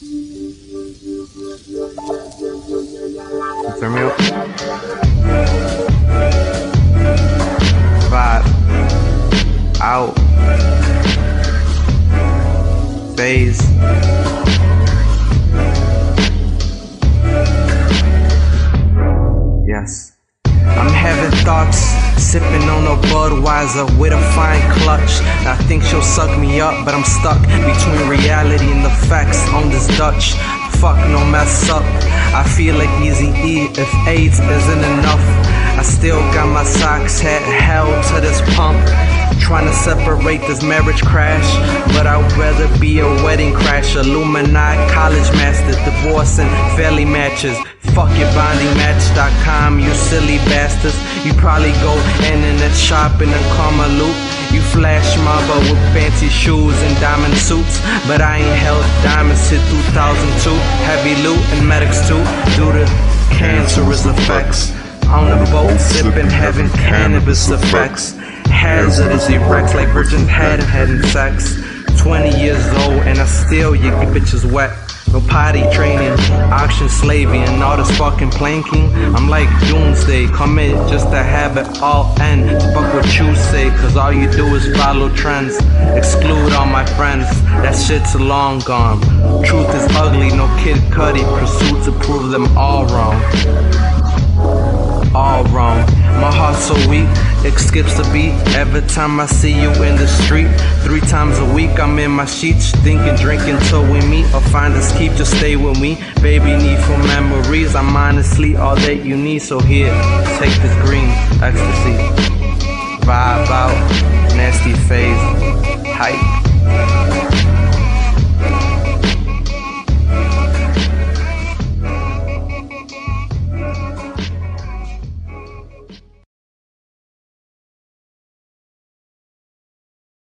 Turn me up. Vibe. Out. Phase. Yes. I'm having thoughts, sipping on a Budweiser with a fine clutch. I think she'll suck me up, but I'm stuck between reality Dutch. Fuck, no mess up. I feel like Easy E if AIDS isn't enough. I still got my socks hat held to this pump. Trying to separate this marriage crash, but I'd rather be a wedding crash. Illuminati college master, divorce and fairly matches. Fuck your bonding match.com, you silly bastards. You probably go internet shopping and karma loop. You flash mobber with fancy shoes and suits, but I ain't held diamonds since 2002. Heavy loot and medics too, due to cancerous effects. On the boat, sipping, having cannabis effects. Hazardous erect like virgin hadn't had sex. 20 years old and I still you get bitches wet. No potty training, auction slaving, and all this fucking planking. I'm like doomsday, commit just a habit, all end. Fuck what you say, cause all you do is follow trends. Exclude all my friends, that shit's long gone. Truth is ugly, no Kid Cudi, pursue to prove them all wrong. Skips a beat every time I see you in the street. Three times a week, I'm in my sheets, thinking, drinking till we meet or find us keep. Just stay with me, baby. Need for memories. I'm honestly all that you need. So here, take this green ecstasy, vibe out.